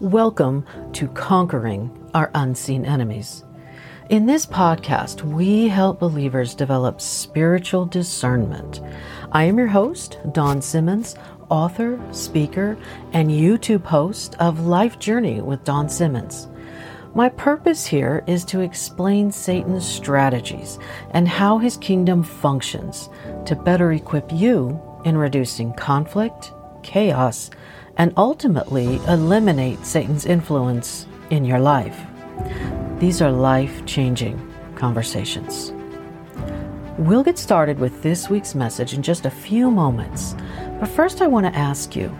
Welcome to Conquering Our Unseen Enemies. In this podcast, we help believers develop spiritual discernment. I am your host, Dawn Simmons, author, speaker, and YouTube host of Life Journey with Dawn Simmons. My purpose here is to explain Satan's strategies and how his kingdom functions to better equip you in reducing conflict, chaos, and ultimately eliminate Satan's influence in your life. These are life changing conversations. We'll get started with this week's message in just a few moments, but first I want to ask you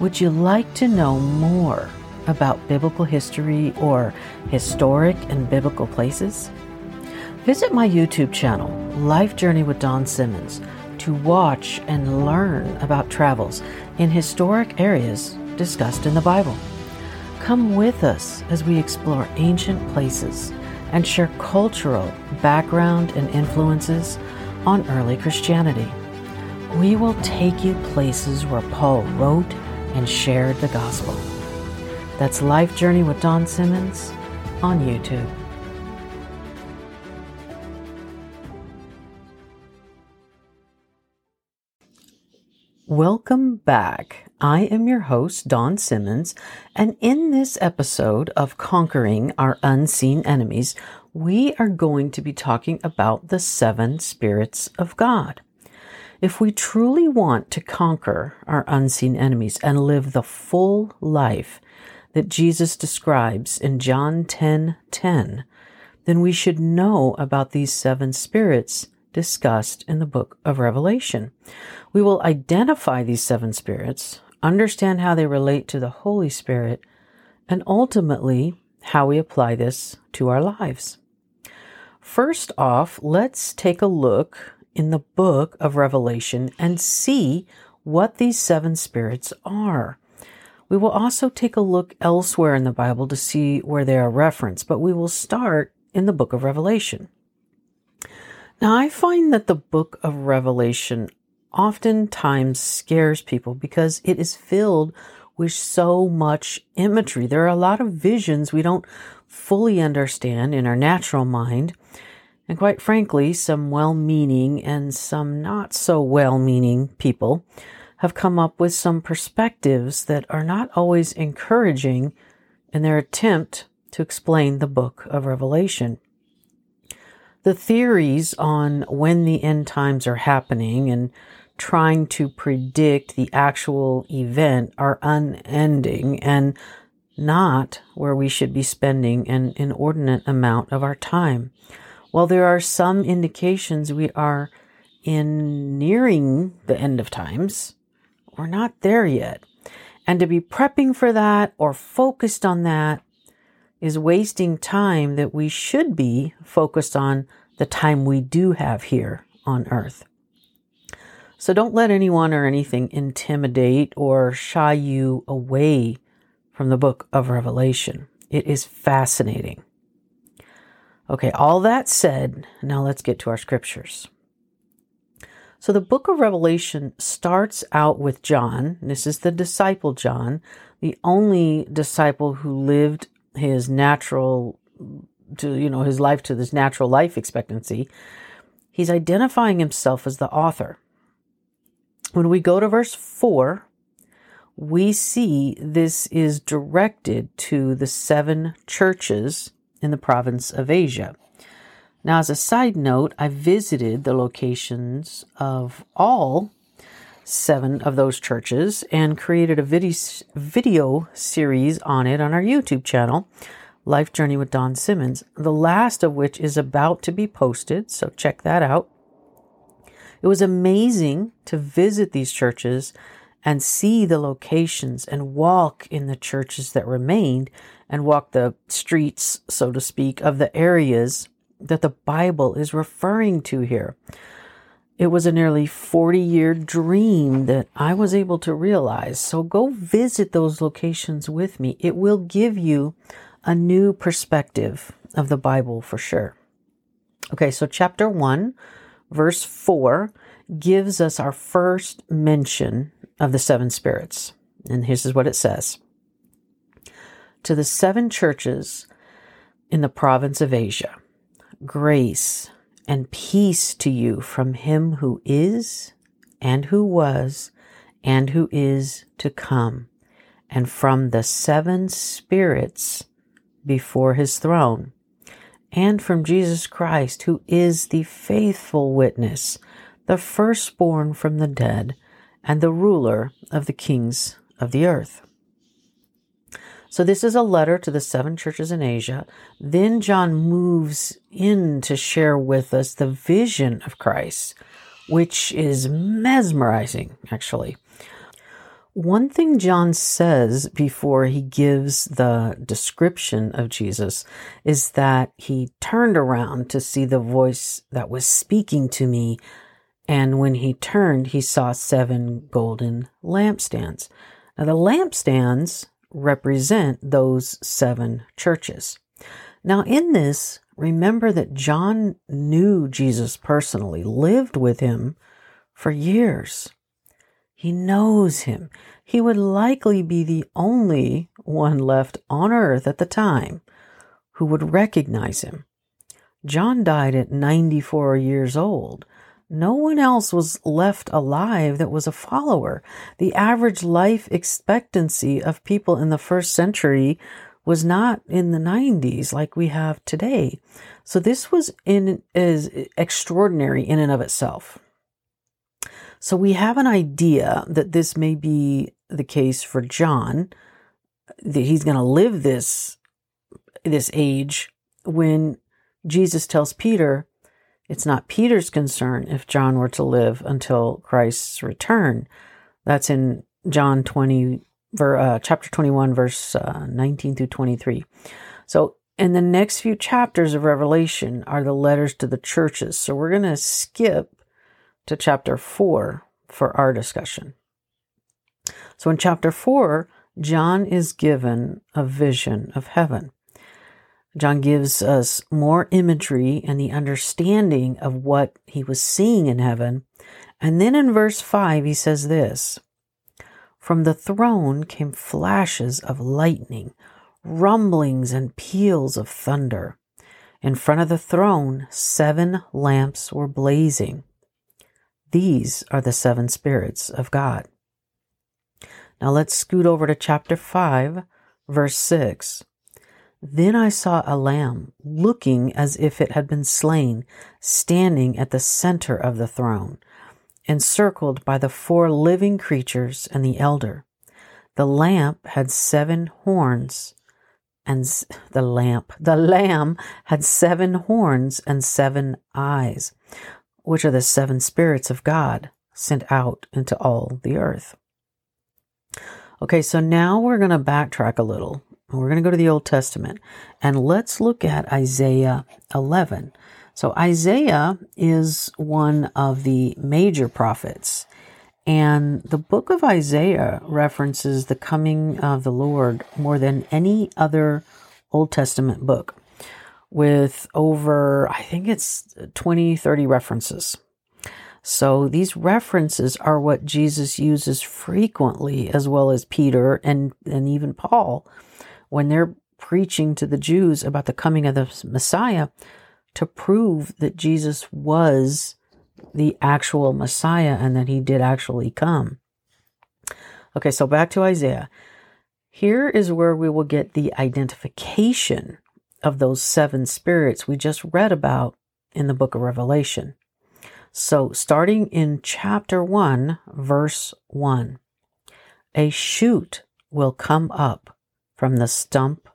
would you like to know more about biblical history or historic and biblical places? Visit my YouTube channel, Life Journey with Dawn Simmons to watch and learn about travels in historic areas discussed in the Bible. Come with us as we explore ancient places and share cultural background and influences on early Christianity. We will take you places where Paul wrote and shared the gospel. That's Life Journey with Dawn Simmons on YouTube. Welcome back. I am your host, Dawn Simmons, and in this episode of Conquering Our Unseen Enemies, we are going to be talking about the seven spirits of God. If we truly want to conquer our unseen enemies and live the full life that Jesus describes in John 10 10, then we should know about these seven spirits discussed in the book of Revelation. We will identify these seven spirits, understand how they relate to the Holy Spirit, and ultimately how we apply this to our lives. First off, let's take a look in the book of Revelation and see what these seven spirits are. We will also take a look elsewhere in the Bible to see where they are referenced, but we will start in the book of Revelation. Now, I find that the book of Revelation oftentimes scares people because it is filled with so much imagery. There are a lot of visions we don't fully understand in our natural mind. And quite frankly, some well meaning and some not so well meaning people have come up with some perspectives that are not always encouraging in their attempt to explain the book of Revelation the theories on when the end times are happening and trying to predict the actual event are unending and not where we should be spending an inordinate amount of our time. While there are some indications we are in nearing the end of times, we're not there yet. And to be prepping for that or focused on that is wasting time that we should be focused on the time we do have here on earth. So don't let anyone or anything intimidate or shy you away from the book of Revelation. It is fascinating. Okay, all that said, now let's get to our scriptures. So the book of Revelation starts out with John. This is the disciple John, the only disciple who lived his natural to you know his life to this natural life expectancy he's identifying himself as the author when we go to verse 4 we see this is directed to the seven churches in the province of Asia. Now, as a side note, I visited the locations of all seven of those churches and created a video, series on it on our YouTube channel, Life Journey with Dawn Simmons, the last of which is about to be posted, so check that out. It was amazing to visit these churches and see the locations and walk in the churches that remained and walk the streets, so to speak, of the areas that the Bible is referring to here. It was a nearly 40 year dream that I was able to realize. So go visit those locations with me. It will give you a new perspective of the Bible for sure. Okay, so chapter 1, verse 4 gives us our first mention of the seven spirits. And here's what it says to the seven churches in the province of Asia, grace and peace to you from him who is, and who was, and who is to come, and from the seven spirits before his throne, and from Jesus Christ, who is the faithful witness, the firstborn from the dead, and the ruler of the kings of the earth. So, this is a letter to the seven churches in Asia. Then John moves in to share with us the vision of Christ, which is mesmerizing, actually. One thing John says before he gives the description of Jesus is that he turned around to see the voice that was speaking to me. And when he turned, he saw seven golden lampstands. Now, the lampstands represent those seven churches. Now, in this, remember that John knew Jesus personally, lived with him for years. He knows him. He would likely be the only one left on earth at the time who would recognize him. John died at 94 years old. No one else was left alive that was a follower. The average life expectancy of people in the first century was not in the 90s like we have today. So this was in is extraordinary in and of itself. So we have an idea that this may be the case for John, that he's going to live this, this age when Jesus tells Peter, it's not Peter's concern if John were to live until Christ's return. That's in John 20, uh, chapter 21, verse uh, 19 through 23. So in the next few chapters of Revelation are the letters to the churches. So we're going to skip to chapter 4 for our discussion. So in chapter 4, John is given a vision of heaven. John gives us more imagery and the understanding of what he was seeing in heaven. And then in verse 5, he says this From the throne came flashes of lightning, rumblings, and peals of thunder. In front of the throne, seven lamps were blazing. These are the seven spirits of God. Now let's scoot over to chapter 5, verse 6. Then I saw a lamb looking as if it had been slain, standing at the center of the throne, encircled by the four living creatures and the elder. The lamp had seven horns, and the lamp, the lamb had seven horns and seven eyes which are the seven spirits of God sent out into all the earth. Okay, so now we're going to backtrack a little. We're going to go to the Old Testament and let's look at Isaiah 11. So, Isaiah is one of the major prophets, and the book of Isaiah references the coming of the Lord more than any other Old Testament book with over, I think it's 20, 30 references. So these references are what Jesus uses frequently, as well as Peter and, and even Paul, when they're preaching to the Jews about the coming of the Messiah to prove that Jesus was the actual Messiah and that he did actually come. Okay, so back to Isaiah. Here is where we will get the identification of those seven spirits we just read about in the book of Revelation. So, starting in chapter 1, verse 1, a shoot will come up from the stump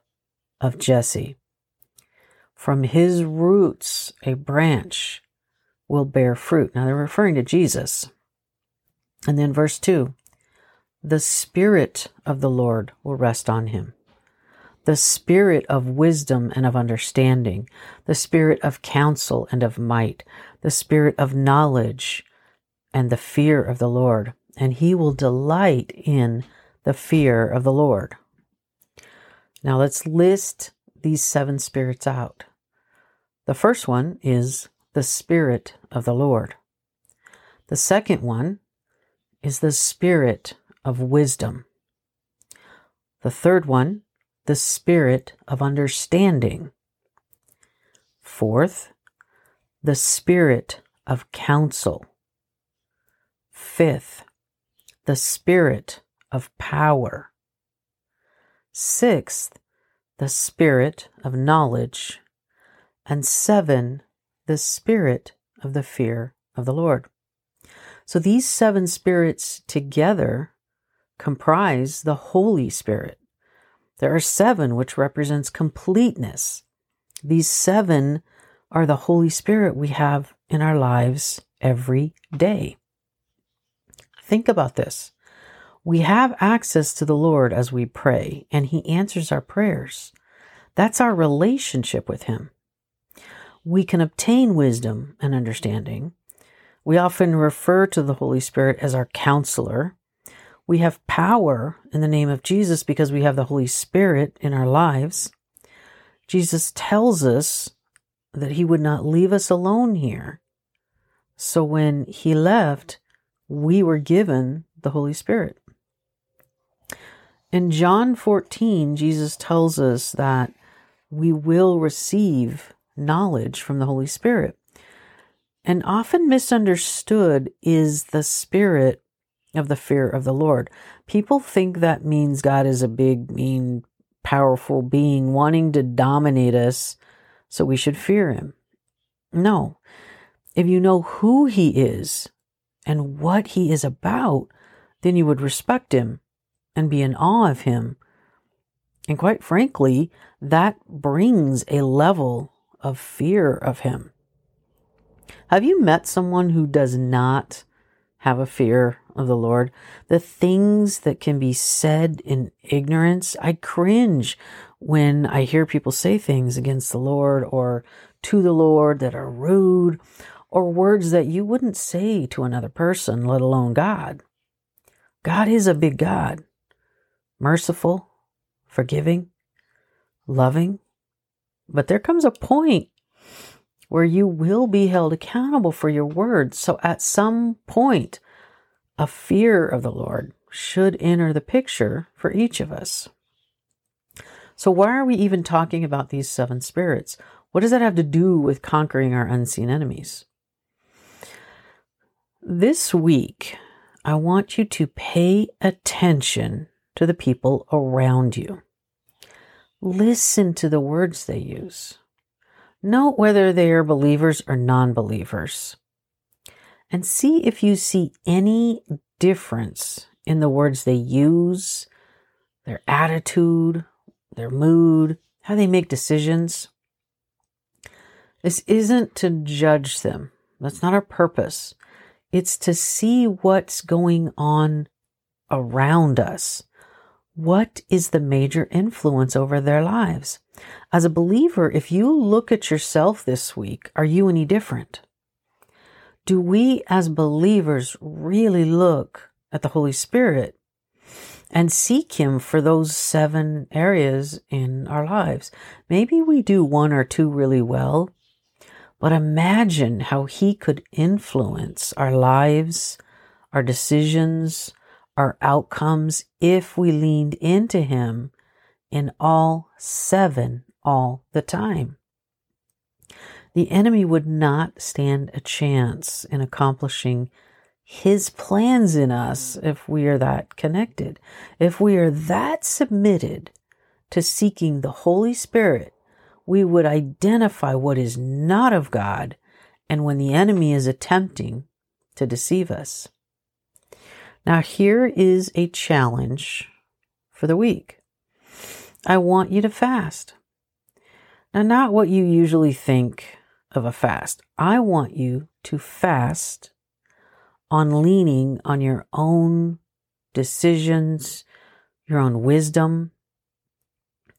of Jesse. From his roots, a branch will bear fruit. Now, they're referring to Jesus. And then, verse 2 the Spirit of the Lord will rest on him the spirit of wisdom and of understanding, the spirit of counsel and of might, the spirit of knowledge and the fear of the Lord. And he will delight in the fear of the Lord. Now let's list these seven spirits out. The first one is the Spirit of the Lord. The second one is the Spirit of wisdom. The third one the spirit of understanding. Fourth, the spirit of counsel. Fifth, the spirit of power. Sixth, the spirit of knowledge. And seven, the spirit of the fear of the Lord. So these seven spirits together comprise the Holy Spirit. There are seven, which represents completeness. These seven are the Holy Spirit we have in our lives every day. Think about this. We have access to the Lord as we pray, and He answers our prayers. That's our relationship with Him. We can obtain wisdom and understanding. We often refer to the Holy Spirit as our counselor. We have power in the name of Jesus because we have the Holy Spirit in our lives. Jesus tells us that he would not leave us alone here. So when he left, we were given the Holy Spirit. In John 14, Jesus tells us that we will receive knowledge from the Holy Spirit. And often misunderstood is the spirit of the fear of the Lord. People think that means God is a big, mean, powerful being wanting to dominate us so we should fear him. No. If you know who he is and what he is about, then you would respect him and be in awe of him. And quite frankly, that brings a level of fear of him. Have you met someone who does not have a fear of the Lord? The things that can be said in ignorance, I cringe when I hear people say things against the Lord or to the Lord that are rude or words that you wouldn't say to another person, let alone God. God is a big God, merciful, forgiving, loving. But there comes a point where you will be held accountable for your words. So at some point, a fear of the Lord should enter the picture for each of us. So, why are we even talking about these seven spirits? What does that have to do with conquering our unseen enemies? This week, I want you to pay attention to the people around you. Listen to the words they use. Note whether they are believers or non believers. And see if you see any difference in the words they use, their attitude, their mood, how they make decisions. This isn't to judge them. That's not our purpose. It's to see what's going on around us. What is the major influence over their lives? As a believer, if you look at yourself this week, are you any different? Do we as believers really look at the Holy Spirit and seek Him for those seven areas in our lives. Maybe we do one or two really well, but imagine how He could influence our lives, our decisions, our outcomes if we leaned into Him in all seven all the time. The enemy would not stand a chance in accomplishing his plans in us if we are that connected. If we are that submitted to seeking the Holy Spirit, we would identify what is not of God and when the enemy is attempting to deceive us. Now, here is a challenge for the week. I want you to fast. Now, not what you usually think of a fast. I want you to fast on leaning on your own decisions, your own wisdom,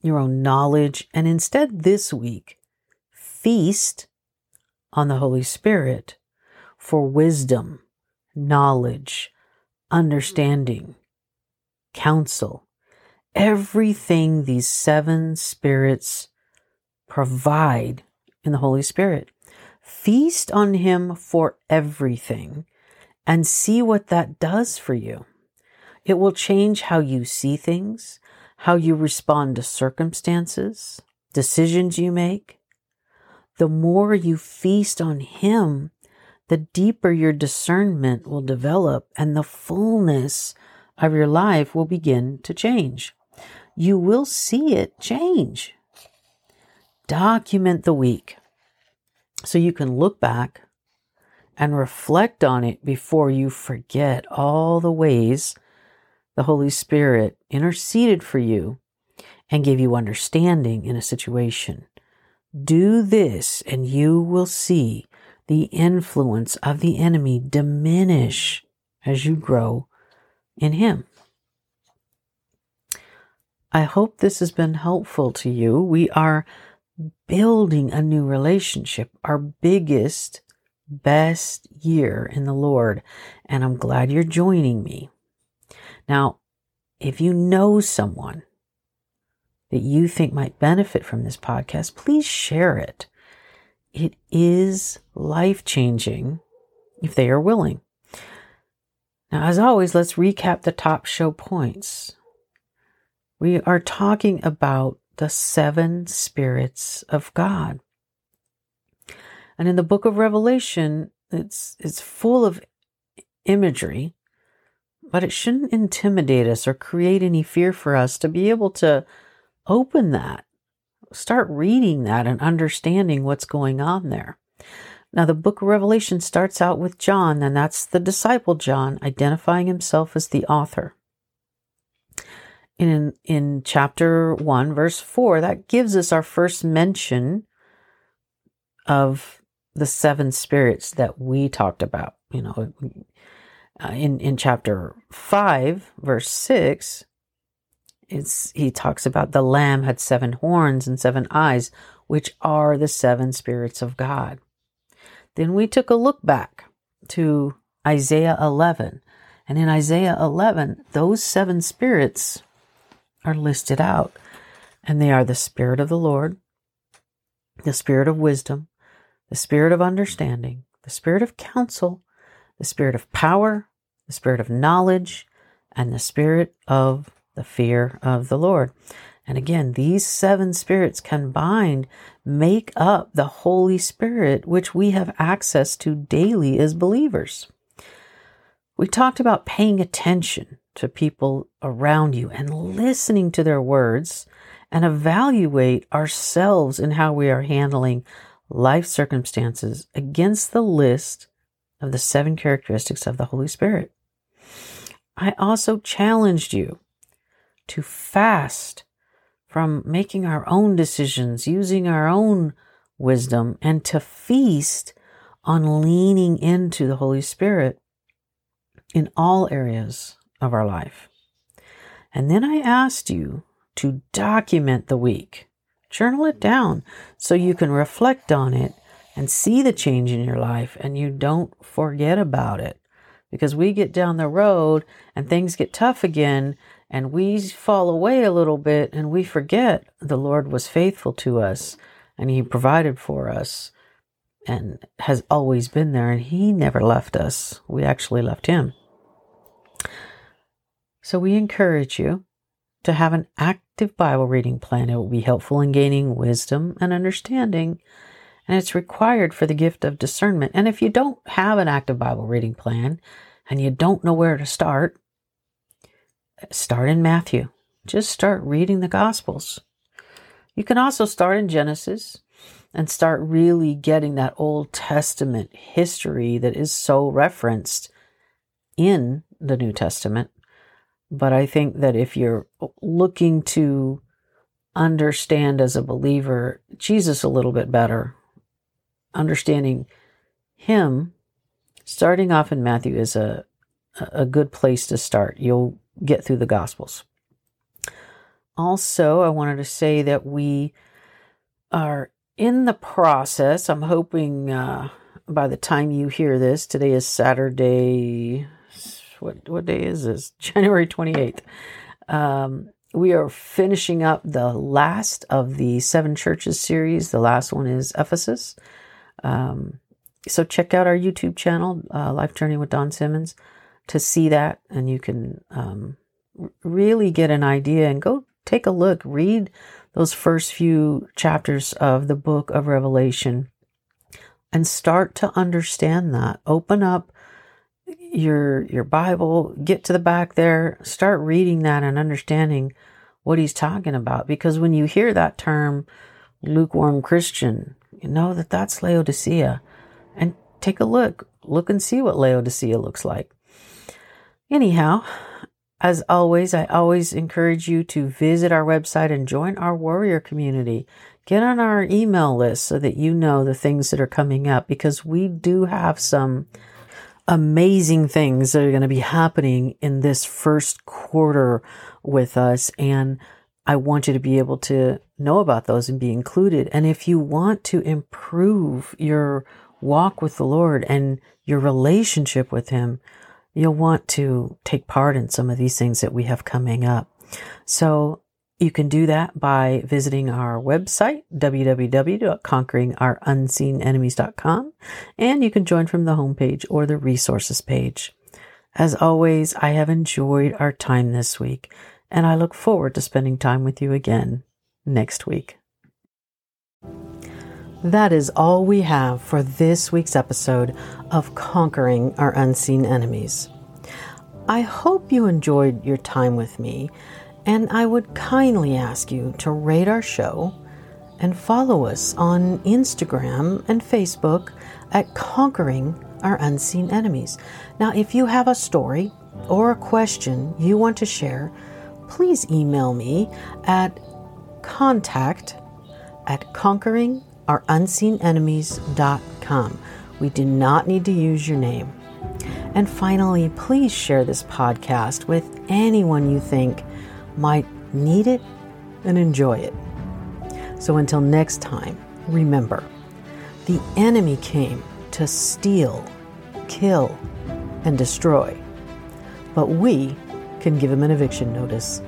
your own knowledge, and instead this week, feast on the Holy Spirit for wisdom, knowledge, understanding, counsel, everything these seven spirits provide in the Holy Spirit. Feast on Him for everything and see what that does for you. It will change how you see things, how you respond to circumstances, decisions you make. The more you feast on Him, the deeper your discernment will develop and the fullness of your life will begin to change. You will see it change. Document the week so you can look back and reflect on it before you forget all the ways the Holy Spirit interceded for you and gave you understanding in a situation. Do this and you will see the influence of the enemy diminish as you grow in Him. I hope this has been helpful to you. We are building a new relationship, our biggest, best year in the Lord, and I'm glad you're joining me. Now, if you know someone that you think might benefit from this podcast, please share it. It is life changing if they are willing. Now, as always, let's recap the top show points. We are talking about the seven spirits of God. And in the book of Revelation, it's, it's full of imagery, but it shouldn't intimidate us or create any fear for us to be able to open that, start reading that and understanding what's going on there. Now, the book of Revelation starts out with John, and that's the disciple John identifying himself as the author. In, in chapter 1, verse 4, that gives us our first mention of the seven spirits that we talked about. You know, uh, in, in chapter 5, verse 6, it's, he talks about the lamb had seven horns and seven eyes, which are the seven spirits of God. Then we took a look back to Isaiah 11. And in Isaiah 11, those seven spirits are listed out. And they are the Spirit of the Lord, the Spirit of wisdom, the Spirit of understanding, the Spirit of counsel, the Spirit of power, the Spirit of knowledge, and the Spirit of the fear of the Lord. And again, these seven spirits combined make up the Holy Spirit, which we have access to daily as believers. We talked about paying attention to people around you and listening to their words and evaluate ourselves in how we are handling life circumstances against the list of the seven characteristics of the Holy Spirit. I also challenged you to fast from making our own decisions, using our own wisdom, and to feast on leaning into the Holy Spirit in all areas of our life. And then I asked you to document the week, journal it down so you can reflect on it and see the change in your life and you don't forget about it. Because we get down the road and things get tough again and we fall away a little bit and we forget the Lord was faithful to us and He provided for us and has always been there and He never left us. We actually left Him. So we encourage you to have an active Bible reading plan. It will be helpful in gaining wisdom and understanding. And it's required for the gift of discernment. And if you don't have an active Bible reading plan and you don't know where to start, start in Matthew. Just start reading the Gospels. You can also start in Genesis and start really getting that Old Testament history that is so referenced in the New Testament. But I think that if you're looking to understand as a believer Jesus a little bit better, understanding Him, starting off in Matthew is a, a good place to start. You'll get through the Gospels. Also, I wanted to say that we are in the process. I'm hoping uh, by the time you hear this, today is Saturday. What what day is this? January 28th. Um, we are finishing up the last of the seven churches series. The last one is Ephesus. Um, so check out our YouTube channel, uh, Life Journey with Dawn Simmons to see that and you can um, really get an idea and go take a look, read those first few chapters of the book of Revelation and start to understand that. Open up your your Bible, get to the back there, start reading that and understanding what he's talking about because when you hear that term lukewarm Christian, you know that that's Laodicea. And take a look, look and see what Laodicea looks like. Anyhow, as always, I always encourage you to visit our website and join our warrior community. Get on our email list so that you know the things that are coming up because we do have some amazing things that are going to be happening in this first quarter with us. And I want you to be able to know about those and be included. And if you want to improve your walk with the Lord and your relationship with Him, you'll want to take part in some of these things that we have coming up. So you can do that by visiting our website, www.conqueringourunseenenemies.com, and you can join from the homepage or the resources page. As always, I have enjoyed our time this week and I look forward to spending time with you again next week. That is all we have for this week's episode of Conquering Our Unseen Enemies. I hope you enjoyed your time with me, and I would kindly ask you to rate our show and follow us on Instagram and Facebook at Conquering Our Unseen Enemies. Now, if you have a story or a question you want to share, please email me at contact at conqueringourUnseenEnemies.com. We do not need to use your name. And finally, please share this podcast with anyone you think might need it and enjoy it. So until next time, remember the enemy came to steal, kill, and destroy. But we can give him an eviction notice.